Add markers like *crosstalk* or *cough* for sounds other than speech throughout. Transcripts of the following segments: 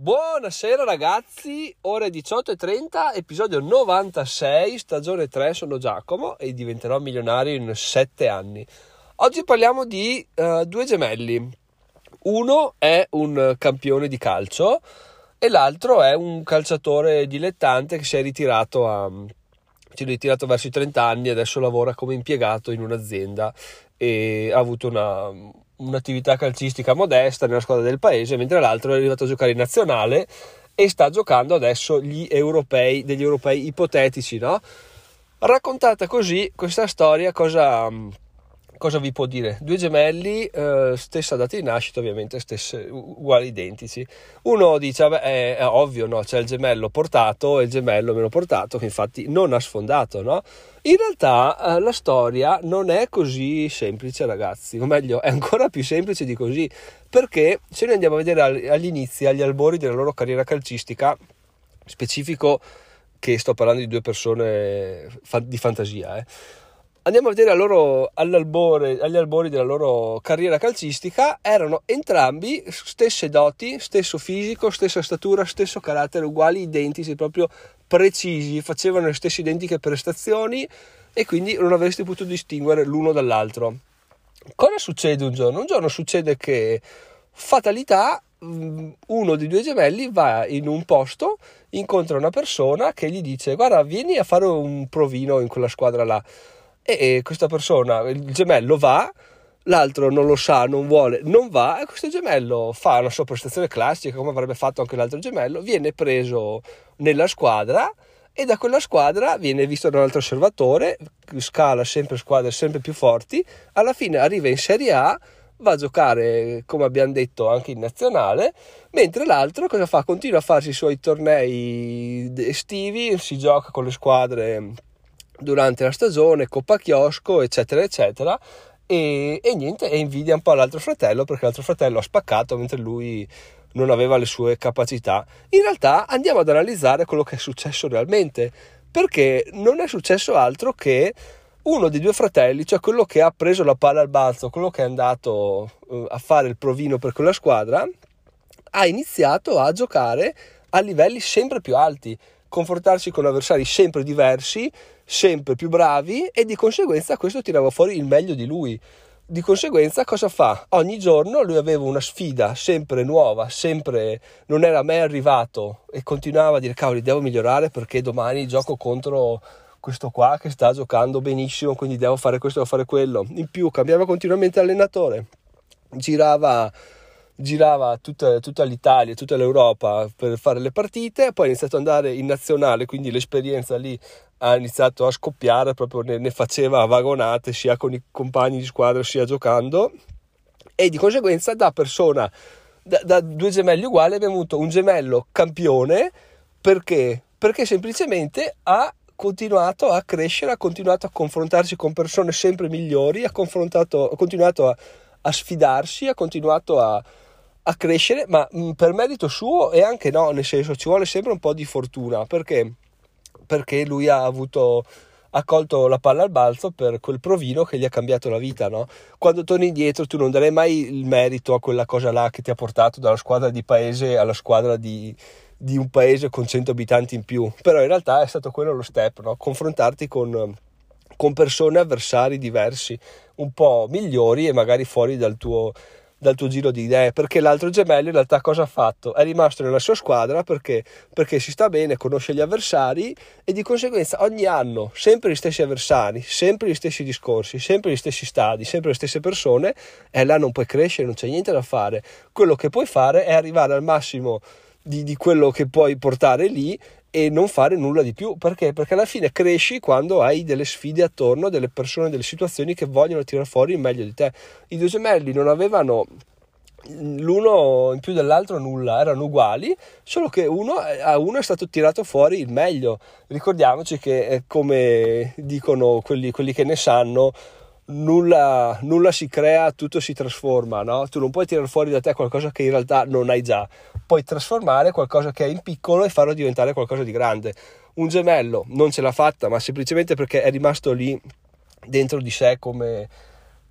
Buonasera ragazzi, ore 18.30, episodio 96, stagione 3, sono Giacomo e diventerò milionario in 7 anni. Oggi parliamo di uh, due gemelli, uno è un campione di calcio e l'altro è un calciatore dilettante che si è ritirato, a, si è ritirato verso i 30 anni adesso lavora come impiegato in un'azienda e ha avuto una, un'attività calcistica modesta nella squadra del paese, mentre l'altro è arrivato a giocare in nazionale e sta giocando adesso gli europei, degli europei ipotetici, no? Raccontata così, questa storia cosa cosa vi può dire? Due gemelli, eh, stessa data di nascita, ovviamente, stesse, uguali identici. Uno dice, vabbè, è, è, ovvio, no? C'è il gemello portato e il gemello meno portato, che infatti non ha sfondato, no? In realtà eh, la storia non è così semplice, ragazzi, o meglio, è ancora più semplice di così, perché se noi andiamo a vedere agli inizi, agli albori della loro carriera calcistica, specifico che sto parlando di due persone di fantasia, eh andiamo a vedere loro, agli albori della loro carriera calcistica, erano entrambi stesse doti, stesso fisico, stessa statura, stesso carattere, uguali, identici, proprio precisi, facevano le stesse identiche prestazioni e quindi non avresti potuto distinguere l'uno dall'altro. Cosa succede un giorno? Un giorno succede che fatalità mm, uno dei due gemelli va in un posto, incontra una persona che gli dice guarda vieni a fare un provino in quella squadra là e questa persona, il gemello va, l'altro non lo sa, non vuole, non va e questo gemello fa una sua prestazione classica come avrebbe fatto anche l'altro gemello, viene preso nella squadra e da quella squadra viene visto da un altro osservatore, scala sempre squadre sempre più forti, alla fine arriva in Serie A, va a giocare come abbiamo detto anche in nazionale, mentre l'altro cosa fa? Continua a farsi i suoi tornei estivi, si gioca con le squadre durante la stagione, Coppa Chiosco, eccetera, eccetera. E, e, niente, e invidia un po' l'altro fratello perché l'altro fratello ha spaccato mentre lui non aveva le sue capacità. In realtà andiamo ad analizzare quello che è successo realmente, perché non è successo altro che uno dei due fratelli, cioè quello che ha preso la palla al balzo, quello che è andato uh, a fare il provino per quella squadra, ha iniziato a giocare a livelli sempre più alti, confrontarsi con avversari sempre diversi, sempre più bravi e di conseguenza questo tirava fuori il meglio di lui. Di conseguenza cosa fa? Ogni giorno lui aveva una sfida sempre nuova, sempre non era mai arrivato e continuava a dire cavoli devo migliorare perché domani gioco contro questo qua che sta giocando benissimo, quindi devo fare questo, devo fare quello. In più cambiava continuamente allenatore, girava girava tutta, tutta, l'Italia, tutta l'Europa per fare le partite, poi ha iniziato ad andare in nazionale, quindi l'esperienza lì ha iniziato a scoppiare, proprio ne, ne faceva vagonate sia con i compagni di squadra sia giocando e di conseguenza da persona, da, da due gemelli uguali abbiamo avuto un gemello campione perché? Perché semplicemente ha continuato a crescere, ha continuato a confrontarsi con persone sempre migliori, ha, ha continuato a, a sfidarsi, ha continuato a, a crescere, ma mh, per merito suo e anche no, nel senso ci vuole sempre un po' di fortuna perché perché lui ha avuto ha colto la palla al balzo per quel provino che gli ha cambiato la vita, no? Quando torni indietro tu non darei mai il merito a quella cosa là che ti ha portato dalla squadra di paese alla squadra di, di un paese con 100 abitanti in più, però in realtà è stato quello lo step, no? Confrontarti con, con persone, avversari diversi, un po' migliori e magari fuori dal tuo, dal tuo giro di idee, perché l'altro gemello in realtà cosa ha fatto? È rimasto nella sua squadra perché, perché si sta bene, conosce gli avversari e di conseguenza ogni anno sempre gli stessi avversari, sempre gli stessi discorsi, sempre gli stessi stadi, sempre le stesse persone e là non puoi crescere, non c'è niente da fare. Quello che puoi fare è arrivare al massimo di, di quello che puoi portare lì e non fare nulla di più. Perché? Perché alla fine cresci quando hai delle sfide attorno, delle persone, delle situazioni che vogliono tirare fuori il meglio di te. I due gemelli non avevano l'uno in più dell'altro nulla, erano uguali, solo che uno, a uno è stato tirato fuori il meglio. Ricordiamoci che, come dicono quelli, quelli che ne sanno, nulla, nulla, si crea, tutto si trasforma, no? Tu non puoi tirare fuori da te qualcosa che in realtà non hai già, puoi trasformare qualcosa che è in piccolo e farlo diventare qualcosa di grande. Un gemello non ce l'ha fatta, ma semplicemente perché è rimasto lì dentro di sé come,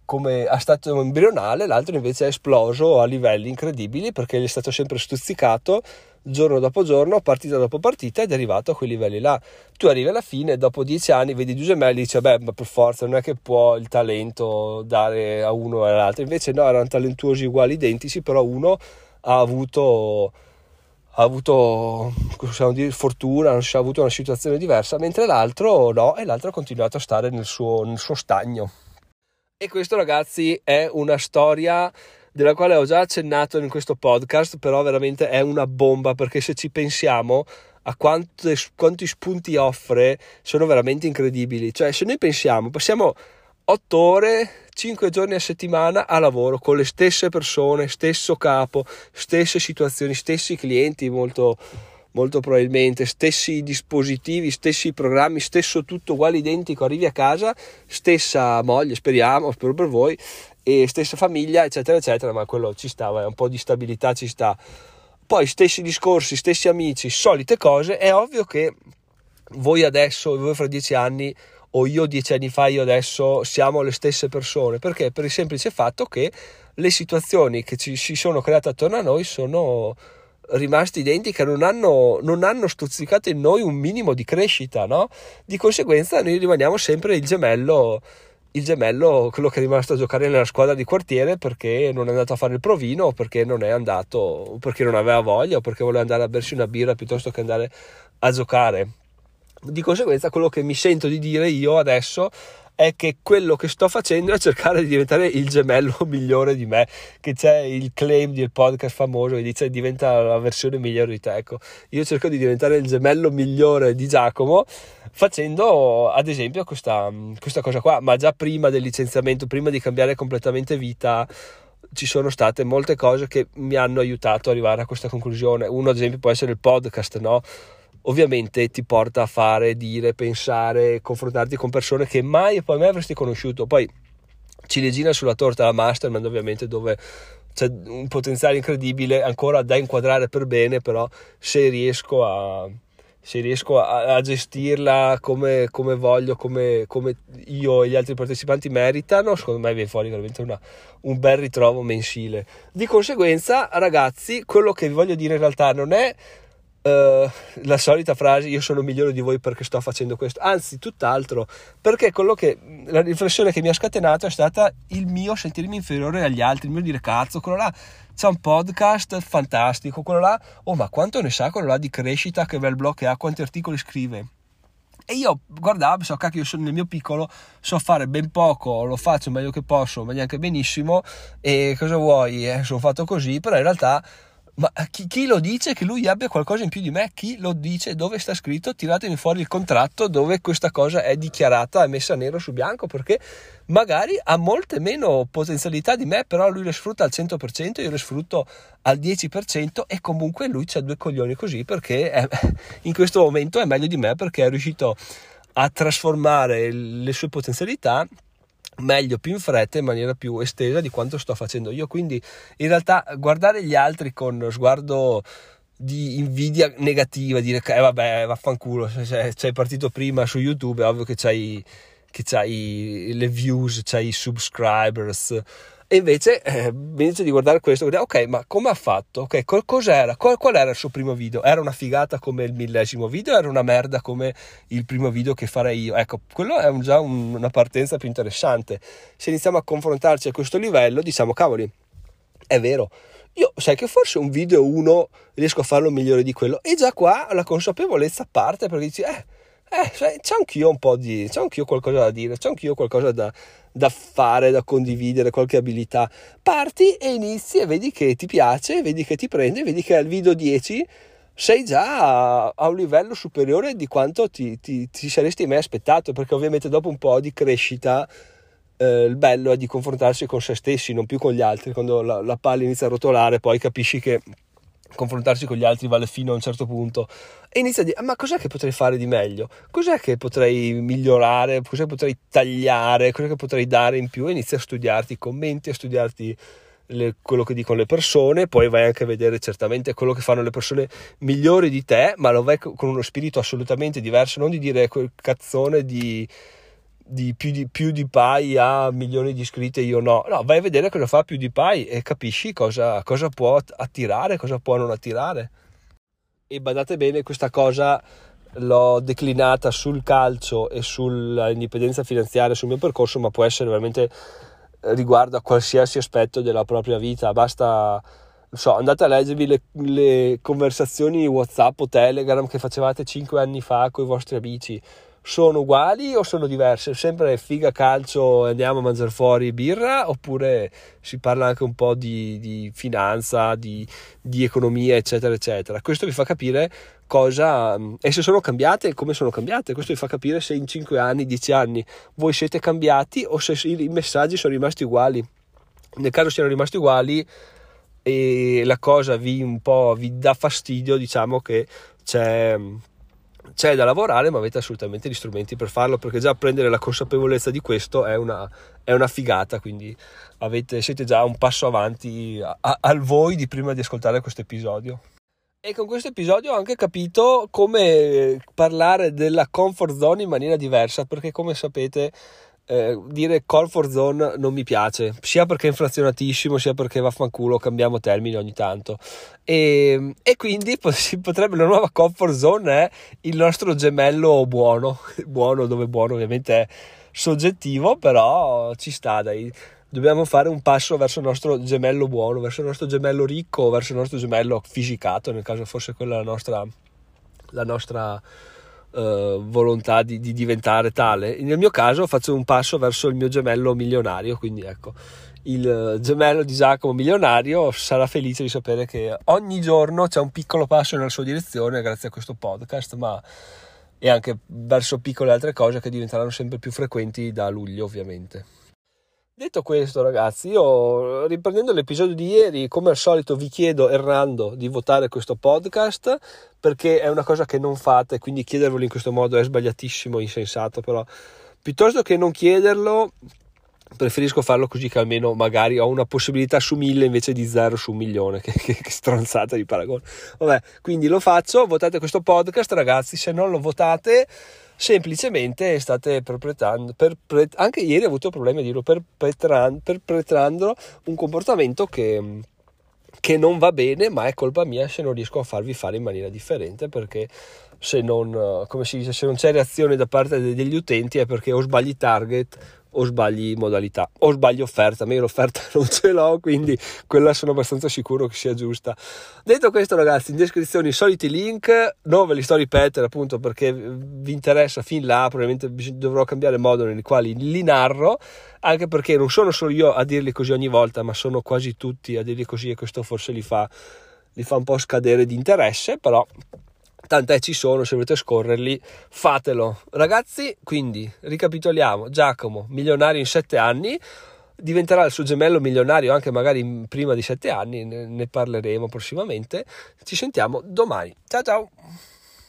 come è stato embrionale, l'altro invece è esploso a livelli incredibili perché gli è stato sempre stuzzicato giorno dopo giorno, partita dopo partita ed è arrivato a quei livelli là. Tu arrivi alla fine, dopo dieci anni, vedi due gemelli e dici, beh, ma per forza non è che può il talento dare a uno e all'altro. Invece no, erano talentuosi uguali, identici, però uno ha avuto ha avuto dire, fortuna, ha avuto una situazione diversa, mentre l'altro no, e l'altro ha continuato a stare nel suo, nel suo stagno. E questo, ragazzi, è una storia della quale ho già accennato in questo podcast, però veramente è una bomba perché se ci pensiamo a quante, quanti spunti offre sono veramente incredibili. Cioè, se noi pensiamo, passiamo 8 ore, 5 giorni a settimana a lavoro con le stesse persone, stesso capo, stesse situazioni, stessi clienti molto, molto probabilmente, stessi dispositivi, stessi programmi, stesso tutto uguale identico, arrivi a casa, stessa moglie, speriamo, spero per voi, e stessa famiglia, eccetera, eccetera, ma quello ci sta, un po' di stabilità ci sta. Poi stessi discorsi, stessi amici, solite cose, è ovvio che voi adesso, voi fra dieci anni, o io dieci anni fa, io adesso siamo le stesse persone, perché per il semplice fatto che le situazioni che ci si sono create attorno a noi sono rimaste identiche, non hanno, non hanno stuzzicato in noi un minimo di crescita, no? Di conseguenza noi rimaniamo sempre il gemello il gemello, quello che è rimasto a giocare nella squadra di quartiere perché non è andato a fare il provino perché non è andato, perché non aveva voglia o perché voleva andare a bersi una birra piuttosto che andare a giocare. Di conseguenza, quello che mi sento di dire io adesso è che quello che sto facendo è cercare di diventare il gemello *laughs* migliore di me, che c'è il claim del podcast famoso che dice diventa la versione migliore di te. Ecco, io cerco di diventare il gemello migliore di Giacomo facendo ad esempio questa, questa cosa qua, ma già prima del licenziamento, prima di cambiare completamente vita, ci sono state molte cose che mi hanno aiutato ad arrivare a questa conclusione. Uno, ad esempio, può essere il podcast, no? Ovviamente ti porta a fare, dire, pensare, confrontarti con persone che mai e poi mai avresti conosciuto. Poi ciliegina sulla torta la mastermind, ovviamente, dove c'è un potenziale incredibile ancora da inquadrare per bene, però se riesco a, se riesco a, a gestirla come, come voglio, come, come, io e gli altri partecipanti meritano, secondo me viene fuori veramente una, un bel ritrovo mensile. Di conseguenza, ragazzi, quello che vi voglio dire in realtà non è Uh, la solita frase io sono migliore di voi perché sto facendo questo, anzi tutt'altro, perché quello che la riflessione che mi ha scatenato è stata il mio sentirmi inferiore agli altri, il mio dire cazzo, quello là c'è un podcast fantastico, quello là, oh ma quanto ne sa quello là di crescita, che bel blog che ha, quanti articoli scrive. E io guardavo, so cacchio, io sono nel mio piccolo, so fare ben poco, lo faccio meglio che posso, ma neanche benissimo, e cosa vuoi? Eh, sono fatto così, però in realtà ma chi, chi, lo dice che lui abbia qualcosa in più di me? Chi lo dice? Dove sta scritto? Tiratemi fuori il contratto dove questa cosa è dichiarata e messa nero su bianco perché magari ha molte meno potenzialità di me, però lui le sfrutta al 100%, io le sfrutto al 10% e comunque lui c'ha due coglioni così perché è, *laughs* in questo momento è meglio di me perché è riuscito a trasformare le sue potenzialità meglio, più in fretta, in maniera più estesa di quanto sto facendo io. Quindi in realtà guardare gli altri con sguardo di invidia negativa, dire che eh, vabbè vaffanculo, se sei partito prima su YouTube è ovvio che c'hai, che c'hai le views, c'hai i subscribers e invece, eh, invece di guardare questo, ok, ma come ha fatto? Ok, cos'era? Qual, qual, era il suo primo video? Era una figata come il millesimo video? Era una merda come il primo video che farei io? Ecco, quello è un, già un, una partenza più interessante. Se iniziamo a confrontarci a questo livello, diciamo, cavoli, è vero. Io sai che forse un video uno riesco a farlo migliore di quello. E già qua la consapevolezza parte perché dici, eh, eh, c'è anch'io un po' di. c'è anch'io qualcosa da dire, c'è anch'io qualcosa da, da fare, da condividere, qualche abilità. Parti e inizi e vedi che ti piace, vedi che ti prende, vedi che al video 10 sei già a, a un livello superiore di quanto ti, ti, ti, saresti mai aspettato, perché ovviamente dopo un po' di crescita eh, il bello è di confrontarsi con se stessi, non più con gli altri. Quando la, la palla inizia a rotolare, poi capisci che confrontarsi con gli altri vale fino a un certo punto e inizia a dire ma cos'è che potrei fare di meglio? Cos'è che potrei migliorare? Cos'è che potrei tagliare? Cos'è che potrei dare in più? E inizia a studiarti i commenti a studiarti le, quello che dicono le persone poi vai anche a vedere certamente quello che fanno le persone migliori di te ma lo vai con uno spirito assolutamente diverso non di dire quel cazzone di di più di, più di Pai ha milioni di iscritti e io no. No, vai a vedere cosa fa più di Pai e capisci cosa, cosa può attirare, cosa può non attirare. E badate bene, questa cosa l'ho declinata sul calcio e sull'indipendenza finanziaria, sul mio percorso, ma può essere veramente riguardo a qualsiasi aspetto della propria vita. Basta, so, andate a leggervi le, le conversazioni WhatsApp o Telegram che facevate 5 anni fa con i vostri amici sono uguali o sono diverse? Sempre figa calcio e andiamo a mangiare fuori birra oppure si parla anche un po' di, di finanza, di, di, economia, eccetera, eccetera. Questo vi fa capire cosa e se sono cambiate, come sono cambiate. Questo vi fa capire se in 5 anni, 10 anni voi siete cambiati o se i messaggi sono rimasti uguali. Nel caso siano rimasti uguali e la cosa vi un po' vi dà fastidio, diciamo che c'è c'è da lavorare, ma avete assolutamente gli strumenti per farlo, perché già prendere la consapevolezza di questo è una, è una figata, quindi avete, siete già un passo avanti a, a, al voi di prima di ascoltare questo episodio. E con questo episodio ho anche capito come parlare della comfort zone in maniera diversa, perché come sapete eh, dire comfort zone non mi piace, sia perché è inflazionatissimo, sia perché vaffanculo, cambiamo termini ogni tanto. E, e quindi *laughs* potrebbe, la nuova comfort zone è il nostro gemello buono, *laughs* buono dove buono ovviamente è soggettivo, però ci sta dai. Dobbiamo fare un passo verso il nostro gemello buono, verso il nostro gemello ricco, verso il nostro gemello fisicato, nel caso fosse quella la nostra, la nostra uh, volontà di, di, diventare tale. Nel mio caso faccio un passo verso il mio gemello milionario, quindi ecco, il gemello di Giacomo milionario sarà felice di sapere che ogni giorno c'è un piccolo passo nella sua direzione grazie a questo podcast, ma e anche verso piccole altre cose che diventeranno sempre più frequenti da luglio ovviamente. Detto questo, ragazzi, io riprendendo l'episodio di ieri, come al solito vi chiedo, errando, di votare questo podcast perché è una cosa che non fate, quindi chiedervelo in questo modo è sbagliatissimo, insensato, però piuttosto che non chiederlo, preferisco farlo così che almeno magari ho una possibilità su mille invece di zero su un milione che, che, che stronzata di paragone. Vabbè quindi lo faccio votate questo podcast ragazzi se non lo votate semplicemente state perpetrando, perpet- anche ieri ho avuto problemi a dirlo, perpetrando, perpetrando un comportamento che, che non va bene, ma è colpa mia se non riesco a farvi fare in maniera differente perché se non, dice, se non c'è reazione da parte degli utenti è perché o sbagli target o sbagli modalità o sbagli offerta. Ma io l'offerta *laughs* non ce l'ho, quindi quella sono abbastanza sicuro che sia giusta. Detto questo, ragazzi, in descrizione i soliti link, non ve li sto a ripetere appunto perché vi interessa fin là. Probabilmente dovrò cambiare modo nei quali li narro, anche perché non sono solo io a dirli così ogni volta, ma sono quasi tutti a dirli così, e questo forse li fa, li fa un po' scadere di interesse, però tant'è ci sono, se volete scorrerli, fatelo. Ragazzi, quindi ricapitoliamo, Giacomo, milionario in sette anni, diventerà il suo gemello milionario anche magari prima di sette anni, ne parleremo prossimamente. Ci sentiamo domani. Ciao ciao!